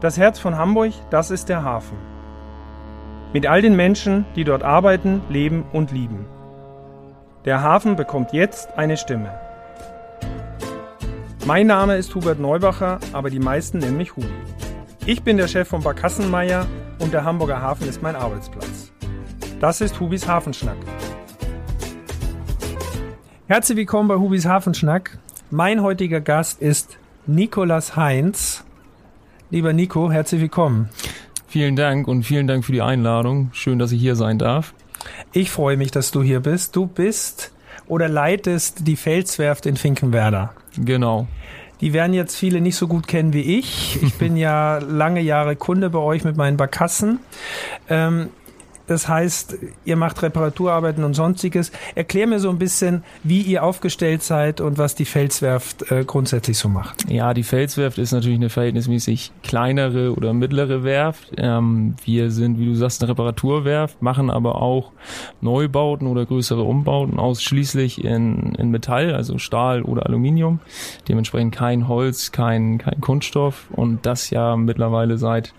Das Herz von Hamburg, das ist der Hafen. Mit all den Menschen, die dort arbeiten, leben und lieben. Der Hafen bekommt jetzt eine Stimme. Mein Name ist Hubert Neubacher, aber die meisten nennen mich Hubi. Ich bin der Chef von Barkassenmeier und der Hamburger Hafen ist mein Arbeitsplatz. Das ist Hubis Hafenschnack. Herzlich willkommen bei Hubis Hafenschnack. Mein heutiger Gast ist Nikolas Heinz. Lieber Nico, herzlich willkommen. Vielen Dank und vielen Dank für die Einladung. Schön, dass ich hier sein darf. Ich freue mich, dass du hier bist. Du bist oder leitest die Felswerft in Finkenwerder. Genau. Die werden jetzt viele nicht so gut kennen wie ich. Ich bin ja lange Jahre Kunde bei euch mit meinen Barkassen. Ähm, das heißt, ihr macht Reparaturarbeiten und sonstiges. Erklär mir so ein bisschen, wie ihr aufgestellt seid und was die Felswerft äh, grundsätzlich so macht. Ja, die Felswerft ist natürlich eine verhältnismäßig kleinere oder mittlere Werft. Ähm, wir sind, wie du sagst, eine Reparaturwerft, machen aber auch Neubauten oder größere Umbauten ausschließlich in, in Metall, also Stahl oder Aluminium. Dementsprechend kein Holz, kein, kein Kunststoff und das ja mittlerweile seit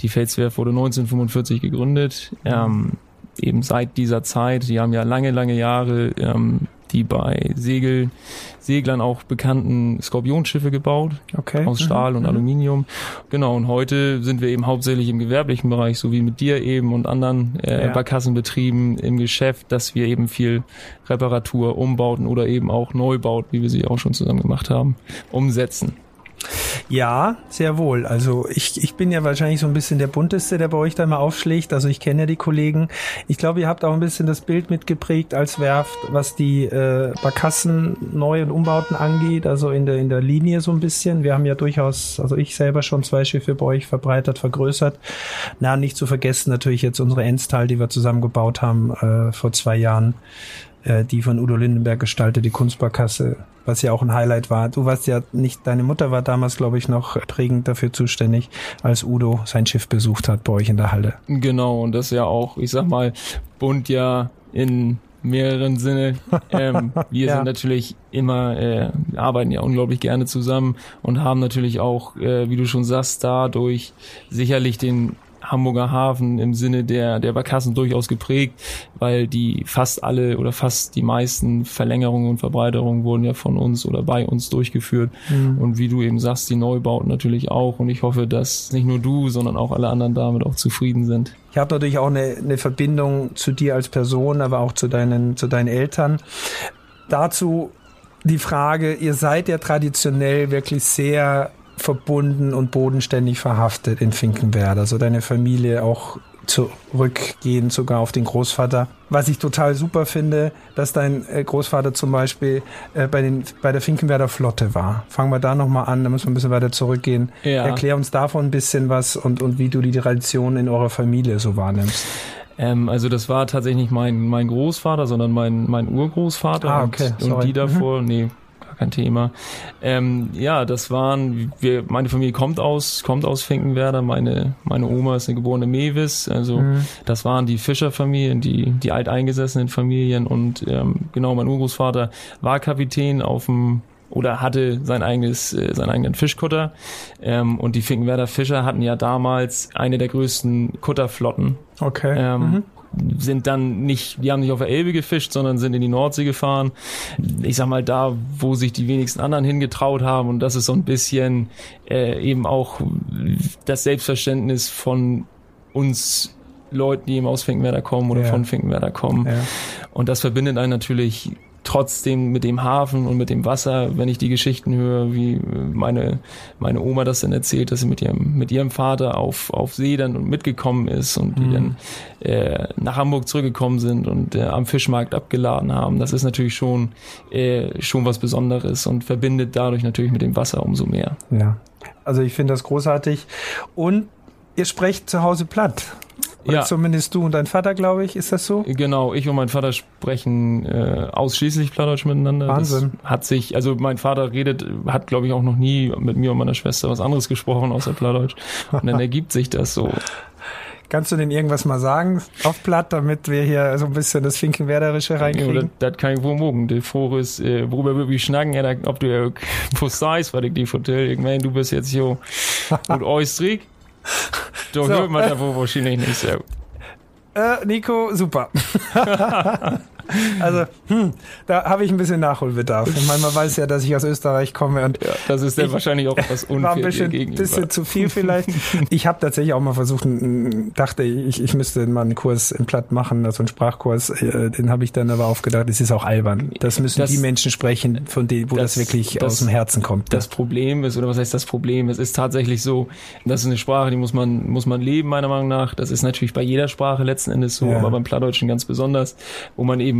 die Felswerft wurde 1945 gegründet. Ähm, ähm, eben seit dieser Zeit, die haben ja lange, lange Jahre ähm, die bei Segel, Seglern auch bekannten Skorpionschiffe gebaut. Okay. Aus Stahl mhm. und mhm. Aluminium. Genau, und heute sind wir eben hauptsächlich im gewerblichen Bereich, so wie mit dir eben und anderen äh, ja. Barkassenbetrieben im Geschäft, dass wir eben viel Reparatur, Umbauten oder eben auch Neubauten, wie wir sie auch schon zusammen gemacht haben, umsetzen. Ja, sehr wohl. Also ich, ich bin ja wahrscheinlich so ein bisschen der bunteste, der bei euch da mal aufschlägt. Also ich kenne ja die Kollegen. Ich glaube, ihr habt auch ein bisschen das Bild mitgeprägt als Werft, was die äh, Barkassen Neu- und Umbauten angeht, also in der, in der Linie so ein bisschen. Wir haben ja durchaus, also ich selber schon zwei Schiffe bei euch verbreitert, vergrößert. Na, nicht zu vergessen natürlich jetzt unsere Enstal, die wir zusammengebaut haben äh, vor zwei Jahren äh, die von Udo Lindenberg gestaltete Kunstbarkasse, was ja auch ein Highlight war. Du warst ja nicht, deine Mutter war damals, glaube ich, noch prägend dafür zuständig, als Udo sein Schiff besucht hat bei euch in der Halle. Genau, und das ja auch, ich sag mal, bunt ja in mehreren Sinne. Ähm, wir ja. sind natürlich immer, äh, arbeiten ja unglaublich gerne zusammen und haben natürlich auch, äh, wie du schon sagst, dadurch sicherlich den Hamburger Hafen im Sinne der, der Barkassen durchaus geprägt, weil die fast alle oder fast die meisten Verlängerungen und Verbreiterungen wurden ja von uns oder bei uns durchgeführt. Mhm. Und wie du eben sagst, die Neubauten natürlich auch. Und ich hoffe, dass nicht nur du, sondern auch alle anderen damit auch zufrieden sind. Ich habe natürlich auch eine, eine Verbindung zu dir als Person, aber auch zu deinen, zu deinen Eltern. Dazu die Frage, ihr seid ja traditionell wirklich sehr verbunden und bodenständig verhaftet in Finkenwerder. Also deine Familie auch zurückgehen sogar auf den Großvater. Was ich total super finde, dass dein äh, Großvater zum Beispiel äh, bei, den, bei der Finkenwerder Flotte war. Fangen wir da nochmal an, da müssen wir ein bisschen weiter zurückgehen. Ja. Erklär uns davon ein bisschen was und, und wie du die Tradition in eurer Familie so wahrnimmst. Ähm, also das war tatsächlich nicht mein, mein Großvater, sondern mein, mein Urgroßvater ah, okay. und, und die davor, mhm. nee, kein Thema. Ähm, ja, das waren, wir, meine Familie kommt aus, kommt aus Finkenwerder, meine, meine Oma ist eine geborene Mewis, also mhm. das waren die Fischerfamilien, die, die alteingesessenen Familien und ähm, genau, mein Urgroßvater war Kapitän auf dem oder hatte sein eigenes, äh, seinen eigenen Fischkutter. Ähm, und die Finkenwerder Fischer hatten ja damals eine der größten Kutterflotten. Okay. Ähm, mhm sind dann nicht, die haben nicht auf der Elbe gefischt, sondern sind in die Nordsee gefahren. Ich sag mal, da, wo sich die wenigsten anderen hingetraut haben. Und das ist so ein bisschen äh, eben auch das Selbstverständnis von uns Leuten, die eben aus Finkenwerder kommen oder ja. von Finkenwerder kommen. Ja. Und das verbindet einen natürlich trotzdem mit dem Hafen und mit dem Wasser, wenn ich die Geschichten höre, wie meine, meine Oma das dann erzählt, dass sie mit ihrem, mit ihrem Vater auf, auf See dann mitgekommen ist und die mhm. dann äh, nach Hamburg zurückgekommen sind und äh, am Fischmarkt abgeladen haben. Das ist natürlich schon, äh, schon was Besonderes und verbindet dadurch natürlich mit dem Wasser umso mehr. Ja, also ich finde das großartig. Und ihr sprecht zu Hause platt. Oder ja. zumindest du und dein Vater, glaube ich, ist das so? Genau, ich und mein Vater sprechen äh, ausschließlich Plattdeutsch miteinander. Wahnsinn. Das hat sich, also mein Vater redet, hat glaube ich auch noch nie mit mir und meiner Schwester was anderes gesprochen außer Plattdeutsch. Und dann ergibt sich das so. Kannst du denn irgendwas mal sagen auf Platt, damit wir hier so ein bisschen das Finkenwerderische reinkriegen? Ja, das, das kann ich wohl morgen. Die Frage ist, äh, worüber wir schnacken, ob du ja, wo sagst, was ich die vertelle. Ich meine, du bist jetzt hier mit Oistrik Doch, so. hört man da wo wahrscheinlich nicht gut. Äh, Nico, super. Also, hm, da habe ich ein bisschen Nachholbedarf. Ich meine, man weiß ja, dass ich aus Österreich komme und ja, das ist ja wahrscheinlich auch etwas unfair war ein bisschen, bisschen zu viel vielleicht. Ich habe tatsächlich auch mal versucht, dachte ich, ich müsste mal einen Kurs im Platt machen, also einen Sprachkurs. Äh, den habe ich dann aber aufgedacht, es ist auch albern. Das müssen das, die Menschen sprechen, von denen, wo das, das wirklich das, aus dem Herzen kommt. Das Problem ist, oder was heißt das Problem? Es ist tatsächlich so, das ist eine Sprache, die muss man, muss man leben, meiner Meinung nach. Das ist natürlich bei jeder Sprache letzten Endes so, ja. aber beim Plattdeutschen ganz besonders, wo man eben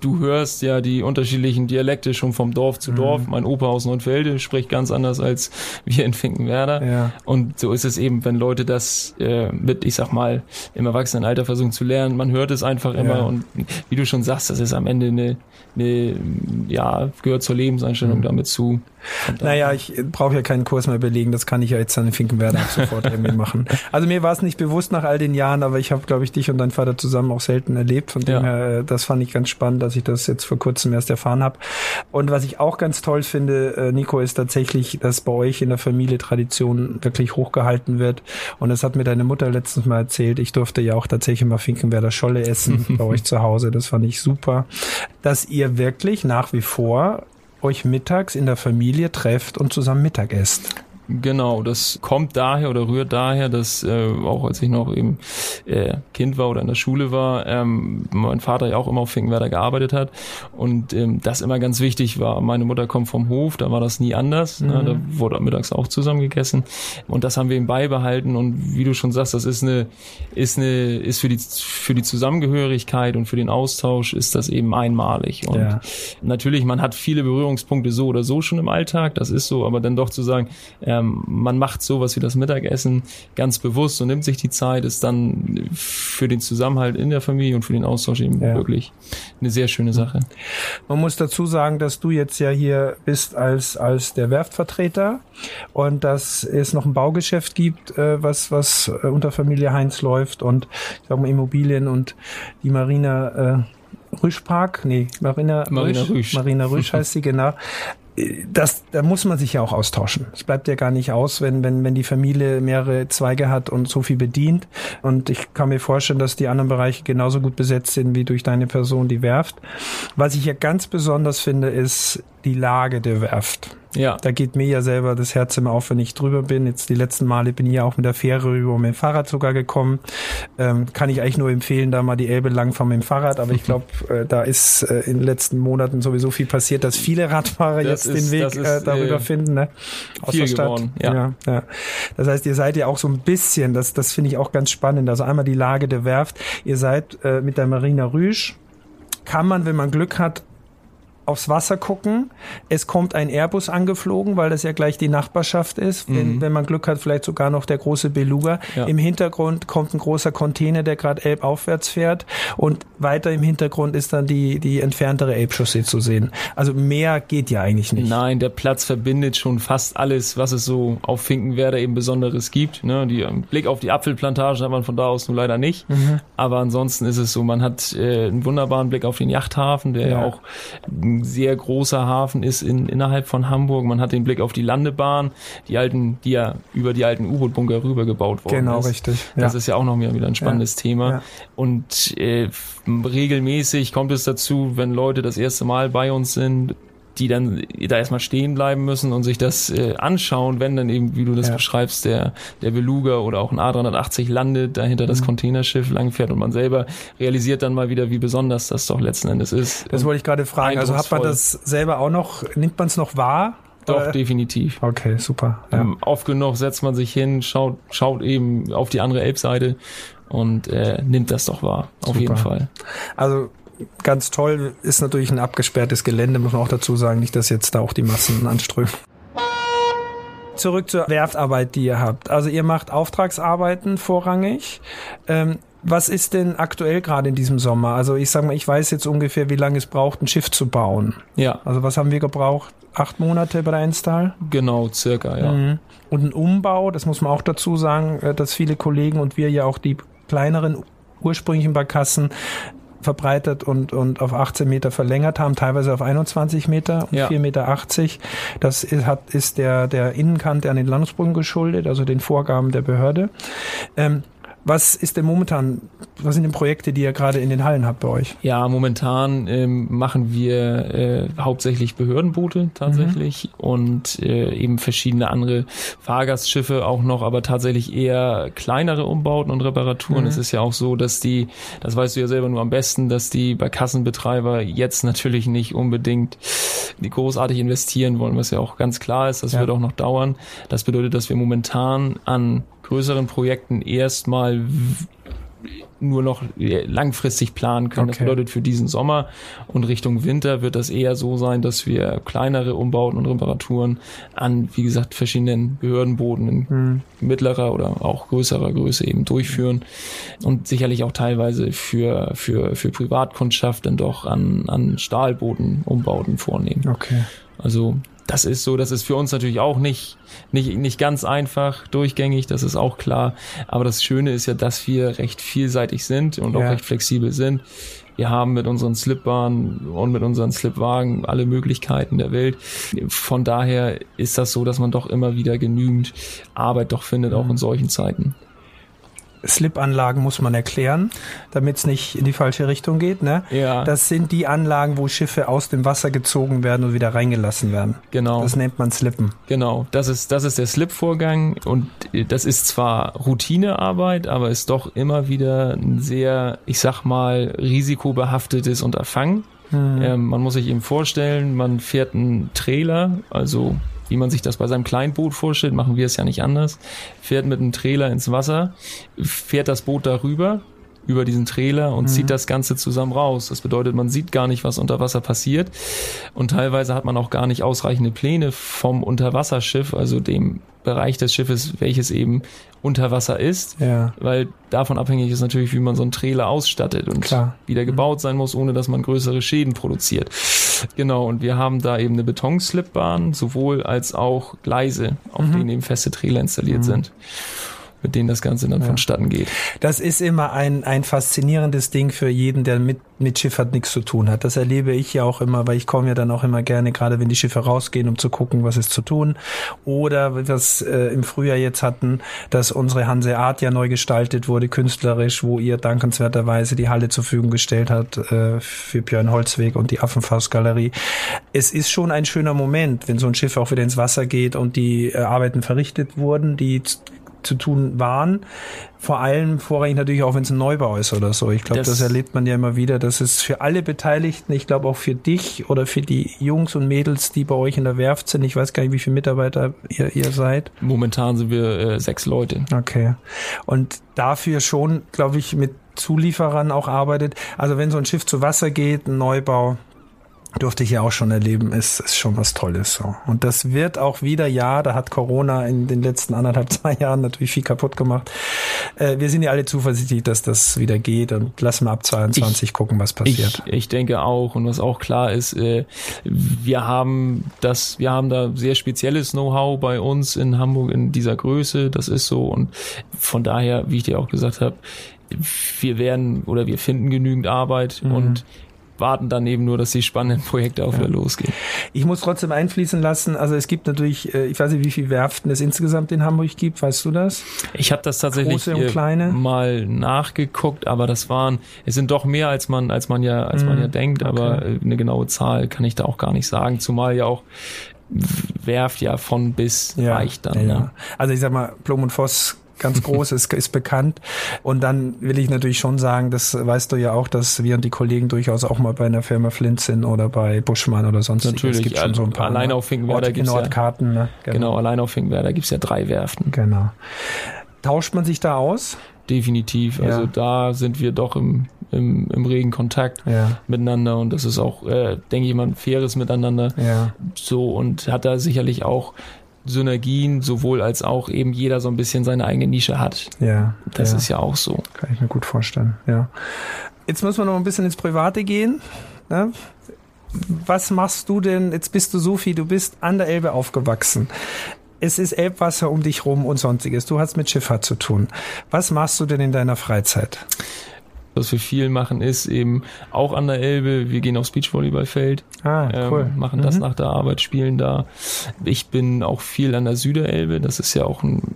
du hörst ja die unterschiedlichen Dialekte schon vom Dorf zu Dorf. Mhm. Mein Opa aus Neunfelde spricht ganz anders als wir in Finkenwerder. Ja. Und so ist es eben, wenn Leute das äh, mit, ich sag mal, im Erwachsenenalter versuchen zu lernen. Man hört es einfach immer ja. und wie du schon sagst, das ist am Ende eine, eine ja, gehört zur Lebenseinstellung mhm. damit zu. Naja, ich brauche ja keinen Kurs mehr belegen, das kann ich ja jetzt dann in Finkenwerder sofort irgendwie machen. Also mir war es nicht bewusst nach all den Jahren, aber ich habe, glaube ich, dich und dein Vater zusammen auch selten erlebt. Von dem her, äh, das fand ich ganz spannend, dass ich das jetzt vor kurzem erst erfahren habe. Und was ich auch ganz toll finde, äh, Nico, ist tatsächlich, dass bei euch in der Familie Tradition wirklich hochgehalten wird. Und das hat mir deine Mutter letztens mal erzählt. Ich durfte ja auch tatsächlich mal Finkenwerder Scholle essen bei euch zu Hause. Das fand ich super. Dass ihr wirklich nach wie vor euch mittags in der Familie trefft und zusammen Mittag esst. Genau, das kommt daher oder rührt daher, dass äh, auch als ich noch eben äh, Kind war oder in der Schule war, ähm, mein Vater ja auch immer auf Finkenwerder gearbeitet hat und ähm, das immer ganz wichtig war. Meine Mutter kommt vom Hof, da war das nie anders, mhm. ne, da wurde mittags auch zusammen gegessen und das haben wir ihm beibehalten und wie du schon sagst, das ist eine ist eine ist für die für die Zusammengehörigkeit und für den Austausch ist das eben einmalig und ja. natürlich man hat viele Berührungspunkte so oder so schon im Alltag, das ist so, aber dann doch zu sagen äh, ähm, man macht sowas wie das Mittagessen ganz bewusst und nimmt sich die Zeit, ist dann für den Zusammenhalt in der Familie und für den Austausch eben ja. wirklich eine sehr schöne Sache. Man muss dazu sagen, dass du jetzt ja hier bist als, als der Werftvertreter und dass es noch ein Baugeschäft gibt, äh, was, was äh, unter Familie Heinz läuft und ich sag mal Immobilien und die Marina äh, Rüschpark, nee, Marina, Marina Rüsch, Rüsch. Marina Rüsch heißt sie, genau das, da muss man sich ja auch austauschen. Es bleibt ja gar nicht aus, wenn, wenn, wenn die Familie mehrere Zweige hat und so viel bedient. Und ich kann mir vorstellen, dass die anderen Bereiche genauso gut besetzt sind wie durch deine Person, die Werft. Was ich ja ganz besonders finde, ist die Lage der Werft. Ja. Da geht mir ja selber das Herz immer auf, wenn ich drüber bin. Jetzt die letzten Male bin ich ja auch mit der Fähre rüber mit dem Fahrrad sogar gekommen. Ähm, kann ich eigentlich nur empfehlen, da mal die Elbe lang fahren mit dem Fahrrad. Aber ich glaube, äh, da ist äh, in den letzten Monaten sowieso viel passiert, dass viele Radfahrer das jetzt ist, den Weg ist, äh, darüber äh, finden. Ne? Aus der Stadt. Geworden, ja. ja. Ja, Das heißt, ihr seid ja auch so ein bisschen, das, das finde ich auch ganz spannend. Also einmal die Lage der Werft. Ihr seid äh, mit der Marina Rüsch kann man, wenn man Glück hat, aufs Wasser gucken. Es kommt ein Airbus angeflogen, weil das ja gleich die Nachbarschaft ist. Wenn, mhm. wenn man Glück hat, vielleicht sogar noch der große Beluga. Ja. Im Hintergrund kommt ein großer Container, der gerade elbaufwärts fährt. Und weiter im Hintergrund ist dann die, die entferntere Elbchaussee zu sehen. Also mehr geht ja eigentlich nicht. Nein, der Platz verbindet schon fast alles, was es so auf Finkenwerder eben Besonderes gibt. Ne? Die, ähm, Blick auf die Apfelplantage hat man von da aus nur leider nicht. Mhm. Aber ansonsten ist es so, man hat äh, einen wunderbaren Blick auf den Yachthafen, der ja, ja auch sehr großer Hafen ist in, innerhalb von Hamburg. Man hat den Blick auf die Landebahn, die alten, die ja über die alten U-Boot-Bunker rübergebaut worden genau, ist. Genau, richtig. Ja. Das ist ja auch noch wieder ein spannendes ja. Thema. Ja. Und äh, regelmäßig kommt es dazu, wenn Leute das erste Mal bei uns sind, die dann da erstmal stehen bleiben müssen und sich das äh, anschauen, wenn dann eben, wie du das ja. beschreibst, der, der Beluga oder auch ein A380 landet, dahinter das mhm. Containerschiff langfährt und man selber realisiert dann mal wieder, wie besonders das doch letzten Endes ist. Das wollte ich gerade fragen. Also hat man das selber auch noch, nimmt man es noch wahr? Doch, definitiv. Okay, super. Ja. Ähm, oft genug setzt man sich hin, schaut, schaut eben auf die andere Elbseite und äh, nimmt das doch wahr. Auf super. jeden Fall. Also ganz toll. Ist natürlich ein abgesperrtes Gelände, muss man auch dazu sagen. Nicht, dass jetzt da auch die Massen anströmen. Zurück zur Werftarbeit, die ihr habt. Also ihr macht Auftragsarbeiten vorrangig. Ähm, was ist denn aktuell gerade in diesem Sommer? Also ich sage mal, ich weiß jetzt ungefähr, wie lange es braucht, ein Schiff zu bauen. Ja. Also was haben wir gebraucht? Acht Monate bei der Einstal? Genau, circa, ja. Mhm. Und ein Umbau, das muss man auch dazu sagen, äh, dass viele Kollegen und wir ja auch die kleineren ursprünglichen Barkassen verbreitert und, und auf 18 Meter verlängert haben, teilweise auf 21 Meter und ja. 4,80 Meter. Das ist, hat, ist der, der Innenkante an den Landungsbrücken geschuldet, also den Vorgaben der Behörde. Ähm, was ist denn momentan, was sind denn Projekte, die ihr gerade in den Hallen habt bei euch? Ja, momentan ähm, machen wir äh, hauptsächlich Behördenboote tatsächlich mhm. und äh, eben verschiedene andere Fahrgastschiffe auch noch, aber tatsächlich eher kleinere Umbauten und Reparaturen. Mhm. Es ist ja auch so, dass die, das weißt du ja selber nur am besten, dass die bei Kassenbetreiber jetzt natürlich nicht unbedingt die großartig investieren wollen, was ja auch ganz klar ist. Das ja. wird auch noch dauern. Das bedeutet, dass wir momentan an größeren Projekten erstmal nur noch langfristig planen können. Okay. Das bedeutet für diesen Sommer und Richtung Winter wird das eher so sein, dass wir kleinere Umbauten und Reparaturen an, wie gesagt, verschiedenen Behördenboden in hm. mittlerer oder auch größerer Größe eben durchführen und sicherlich auch teilweise für, für, für Privatkundschaft dann doch an, an Stahlboden Umbauten vornehmen. Okay. Also das ist so, das ist für uns natürlich auch nicht, nicht, nicht ganz einfach durchgängig, das ist auch klar. Aber das Schöne ist ja, dass wir recht vielseitig sind und ja. auch recht flexibel sind. Wir haben mit unseren Slipbahnen und mit unseren Slipwagen alle Möglichkeiten der Welt. Von daher ist das so, dass man doch immer wieder genügend Arbeit doch findet, auch in mhm. solchen Zeiten. Slip-Anlagen muss man erklären, damit es nicht in die falsche Richtung geht. Ne? Ja. Das sind die Anlagen, wo Schiffe aus dem Wasser gezogen werden und wieder reingelassen werden. Genau. Das nennt man Slippen. Genau. Das ist, das ist der Slip-Vorgang und das ist zwar Routinearbeit, aber ist doch immer wieder ein sehr, ich sag mal, risikobehaftetes Unterfangen. Mhm. Ähm, man muss sich eben vorstellen, man fährt einen Trailer, also wie man sich das bei seinem Kleinboot vorstellt, machen wir es ja nicht anders, fährt mit einem Trailer ins Wasser, fährt das Boot darüber, über diesen Trailer und mhm. zieht das Ganze zusammen raus. Das bedeutet, man sieht gar nicht, was unter Wasser passiert. Und teilweise hat man auch gar nicht ausreichende Pläne vom Unterwasserschiff, also dem Bereich des Schiffes, welches eben unter Wasser ist. Ja. Weil davon abhängig ist natürlich, wie man so einen Trailer ausstattet und Klar. wieder mhm. gebaut sein muss, ohne dass man größere Schäden produziert. Genau, und wir haben da eben eine Betonslipbahn, sowohl als auch Gleise, auf mhm. denen eben feste Trailer installiert mhm. sind mit denen das Ganze dann ja. vonstatten geht. Das ist immer ein, ein faszinierendes Ding für jeden, der mit, mit Schifffahrt nichts zu tun hat. Das erlebe ich ja auch immer, weil ich komme ja dann auch immer gerne, gerade wenn die Schiffe rausgehen, um zu gucken, was ist zu tun. Oder es äh, im Frühjahr jetzt hatten, dass unsere Hanseat ja neu gestaltet wurde, künstlerisch, wo ihr dankenswerterweise die Halle zur Verfügung gestellt hat äh, für Björn Holzweg und die Affenfaustgalerie. Es ist schon ein schöner Moment, wenn so ein Schiff auch wieder ins Wasser geht und die äh, Arbeiten verrichtet wurden, die zu tun waren. Vor allem vorrangig natürlich auch, wenn es ein Neubau ist oder so. Ich glaube, das, das, erlebt man ja immer wieder. Das ist für alle Beteiligten, ich glaube auch für dich oder für die Jungs und Mädels, die bei euch in der Werft sind. Ich weiß gar nicht, wie viele Mitarbeiter ihr, ihr seid. Momentan sind wir äh, sechs Leute. Okay. Und dafür schon, glaube ich, mit Zulieferern auch arbeitet. Also wenn so ein Schiff zu Wasser geht, ein Neubau, durfte ich ja auch schon erleben, ist, ist schon was Tolles. So. Und das wird auch wieder, ja, da hat Corona in den letzten anderthalb, zwei Jahren natürlich viel kaputt gemacht. Äh, wir sind ja alle zuversichtlich, dass das wieder geht und lassen wir ab 22 ich, gucken, was passiert. Ich, ich denke auch und was auch klar ist, äh, wir haben das, wir haben da sehr spezielles Know-how bei uns in Hamburg in dieser Größe, das ist so und von daher, wie ich dir auch gesagt habe, wir werden oder wir finden genügend Arbeit mhm. und warten dann eben nur, dass die spannenden Projekte auch ja. wieder losgehen. Ich muss trotzdem einfließen lassen, also es gibt natürlich, äh, ich weiß nicht, wie viele Werften es insgesamt in Hamburg gibt, weißt du das? Ich habe das tatsächlich mal nachgeguckt, aber das waren, es sind doch mehr, als man, als man ja, als man ja mhm. denkt, aber okay. eine genaue Zahl kann ich da auch gar nicht sagen, zumal ja auch Werft ja von bis ja, reicht dann. Ja. Ne? Also ich sag mal, Blum und Voss ganz groß ist, ist bekannt. Und dann will ich natürlich schon sagen, das weißt du ja auch, dass wir und die Kollegen durchaus auch mal bei einer Firma Flint sind oder bei Buschmann oder sonst. Natürlich, es gibt schon so ein paar. Allein auf Finkenwerder gibt es ja, ne? genau. genau, allein auf Finkenwerder gibt es ja drei Werften. Genau. Tauscht man sich da aus? Definitiv. Also ja. da sind wir doch im, im, im regen Kontakt ja. miteinander und das ist auch, äh, denke ich mal, ein faires Miteinander. Ja. So und hat da sicherlich auch Synergien, sowohl als auch eben jeder so ein bisschen seine eigene Nische hat. Ja. Das ja. ist ja auch so. Kann ich mir gut vorstellen, ja. Jetzt müssen wir noch ein bisschen ins Private gehen. Ne? Was machst du denn? Jetzt bist du Sophie, du bist an der Elbe aufgewachsen. Es ist Elbwasser um dich rum und sonstiges. Du hast mit Schifffahrt zu tun. Was machst du denn in deiner Freizeit? Was wir viel machen, ist eben auch an der Elbe. Wir gehen aufs Beachvolleyballfeld, Ah, cool. ähm, machen das Mhm. nach der Arbeit, spielen da. Ich bin auch viel an der Süderelbe. Das ist ja auch ein,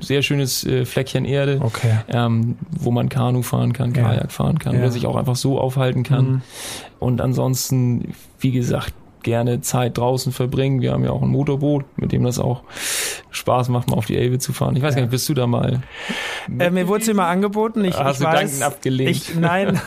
sehr schönes äh, Fleckchen Erde. Okay. ähm, wo man Kanu fahren kann, Ja. Kajak fahren kann Ja. oder sich auch einfach so aufhalten kann. Mhm. Und ansonsten, wie gesagt, gerne Zeit draußen verbringen. Wir haben ja auch ein Motorboot, mit dem das auch Spaß macht, mal auf die Elbe zu fahren. Ich weiß Ja. gar nicht, bist du da mal? Äh, mir wurde es immer angeboten. Ich, Hast ich du weiß, dankend abgelehnt? Ich, nein,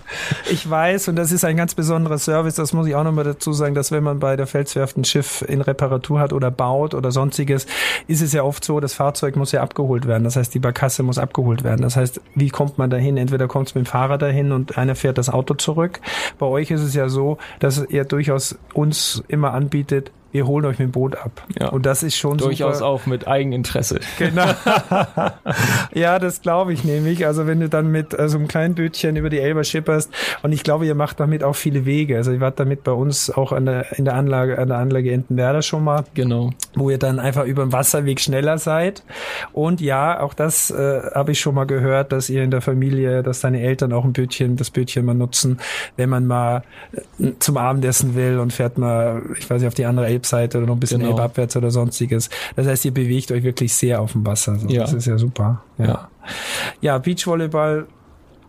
ich weiß, und das ist ein ganz besonderer Service, das muss ich auch nochmal dazu sagen, dass wenn man bei der Felswerft ein Schiff in Reparatur hat oder baut oder sonstiges, ist es ja oft so, das Fahrzeug muss ja abgeholt werden. Das heißt, die Barkasse muss abgeholt werden. Das heißt, wie kommt man dahin? Entweder kommt es mit dem Fahrer dahin und einer fährt das Auto zurück. Bei euch ist es ja so, dass ihr durchaus uns immer anbietet, wir holen euch mit dem Boot ab. Ja. Und das ist schon Durchaus super. auch mit Eigeninteresse. Genau. ja, das glaube ich nämlich. Also wenn du dann mit äh, so einem kleinen Bötchen über die Elbe schipperst und ich glaube, ihr macht damit auch viele Wege. Also ihr wart damit bei uns auch an der, in der Anlage, an der Anlage Entenwerder schon mal, Genau. wo ihr dann einfach über den Wasserweg schneller seid. Und ja, auch das äh, habe ich schon mal gehört, dass ihr in der Familie, dass deine Eltern auch ein Bötchen, das Bötchen mal nutzen, wenn man mal äh, zum Abendessen will und fährt mal, ich weiß nicht, auf die andere Elbseite oder noch ein bisschen Genau. Elbabwärts oder sonstiges. Das heißt, ihr bewegt euch wirklich sehr auf dem Wasser. So. Ja. Das ist ja super. Ja, Ja. ja Beachvolleyball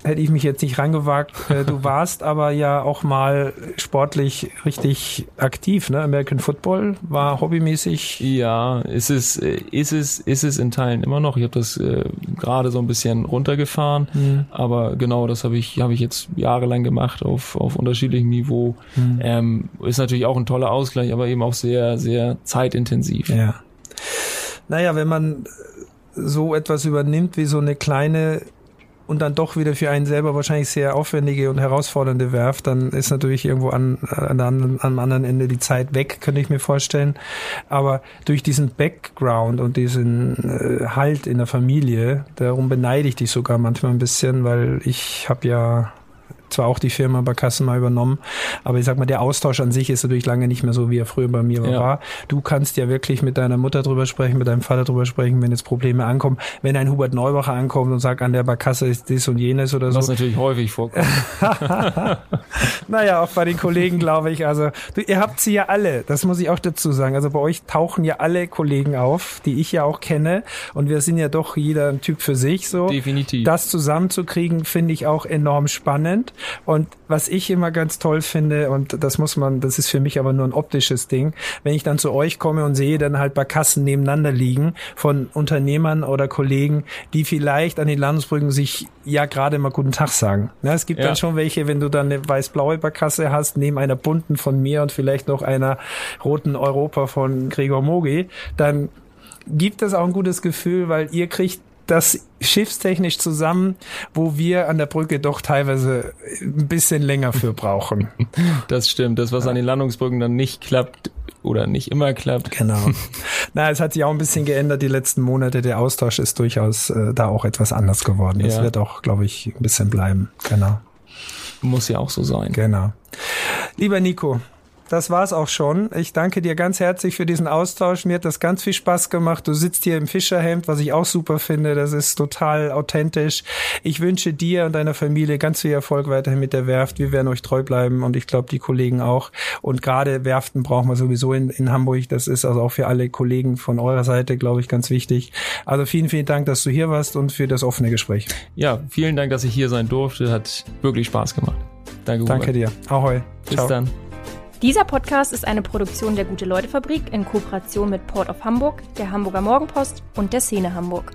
hätte ich mich jetzt nicht rangewagt. Äh, Du warst aber ja auch mal sportlich richtig aktiv, ne? American Football war hobbymäßig. Ja, ist es, äh, ist es, ist es in Teilen immer noch. Ich habe das äh, gerade so ein bisschen runtergefahren, Hm. aber genau, das habe ich, habe ich jetzt jahrelang gemacht auf auf unterschiedlichem Niveau. Hm. Ähm, ist natürlich auch ein toller Ausgleich, aber eben auch sehr, sehr zeitintensiv. Ja. Naja, wenn man so etwas übernimmt wie so eine kleine und dann doch wieder für einen selber wahrscheinlich sehr aufwendige und herausfordernde Werft, dann ist natürlich irgendwo an, an der anderen, am anderen Ende die Zeit weg, könnte ich mir vorstellen. Aber durch diesen Background und diesen äh, Halt in der Familie, darum beneide ich dich sogar manchmal ein bisschen, weil ich habe ja zwar auch die Firma Barkassen mal übernommen, aber ich sag mal, der Austausch an sich ist natürlich lange nicht mehr so, wie er früher bei mir Ja. war. Du kannst ja wirklich mit deiner Mutter drüber sprechen, mit deinem Vater drüber sprechen, wenn jetzt Probleme ankommen. Wenn ein Hubert Neubacher ankommt und sagt, an der Barkasse ist dies und jenes oder Was so. natürlich häufig vorkommt. Naja, auch bei den Kollegen glaube ich. Also, du, ihr habt sie ja alle, das muss ich auch dazu sagen. Also bei euch tauchen ja alle Kollegen auf, die ich ja auch kenne. Und wir sind ja doch jeder ein Typ für sich so. Definitiv. Das zusammenzukriegen, finde ich auch enorm spannend. Und was ich immer ganz toll finde, und das muss man, das ist für mich aber nur ein optisches Ding, wenn ich dann zu euch komme und sehe dann halt Barkassen nebeneinander liegen von Unternehmern oder Kollegen, die vielleicht an den Landesbrücken sich ja gerade mal guten Tag sagen. Ja, es gibt Ja. dann schon welche, wenn du dann eine weiß-blaue Barkasse hast, neben einer bunten von mir und vielleicht noch einer roten Europa von Gregor Mogi, dann gibt es auch ein gutes Gefühl, weil ihr kriegt das schiffstechnisch zusammen, wo wir an der Brücke doch teilweise ein bisschen länger für brauchen. Das stimmt. Das, was an den Landungsbrücken dann nicht klappt oder nicht immer klappt. Genau. Na, es hat sich auch ein bisschen geändert die letzten Monate. Der Austausch ist durchaus äh, da auch etwas anders geworden. Das Ja. wird auch, glaube ich, ein bisschen bleiben. Genau. Muss ja auch so sein. Genau. Lieber Nico, das war's auch schon. Ich danke dir ganz herzlich für diesen Austausch. Mir hat das ganz viel Spaß gemacht. Du sitzt hier im Fischerhemd, was ich auch super finde. Das ist total authentisch. Ich wünsche dir und deiner Familie ganz viel Erfolg weiterhin mit der Werft. Wir werden euch treu bleiben und ich glaube, die Kollegen auch. Und gerade Werften brauchen wir sowieso in, in Hamburg. Das ist also auch für alle Kollegen von eurer Seite, glaube ich, ganz wichtig. Also vielen, vielen Dank, dass du hier warst und für das offene Gespräch. Ja, vielen Dank, dass ich hier sein durfte. Hat wirklich Spaß gemacht. Danke, Danke dir. Ahoi. Bis dann. Dieser Podcast ist eine Produktion der Gute-Leute-Fabrik in Kooperation mit Port of Hamburg, der Hamburger Morgenpost und der Szene Hamburg.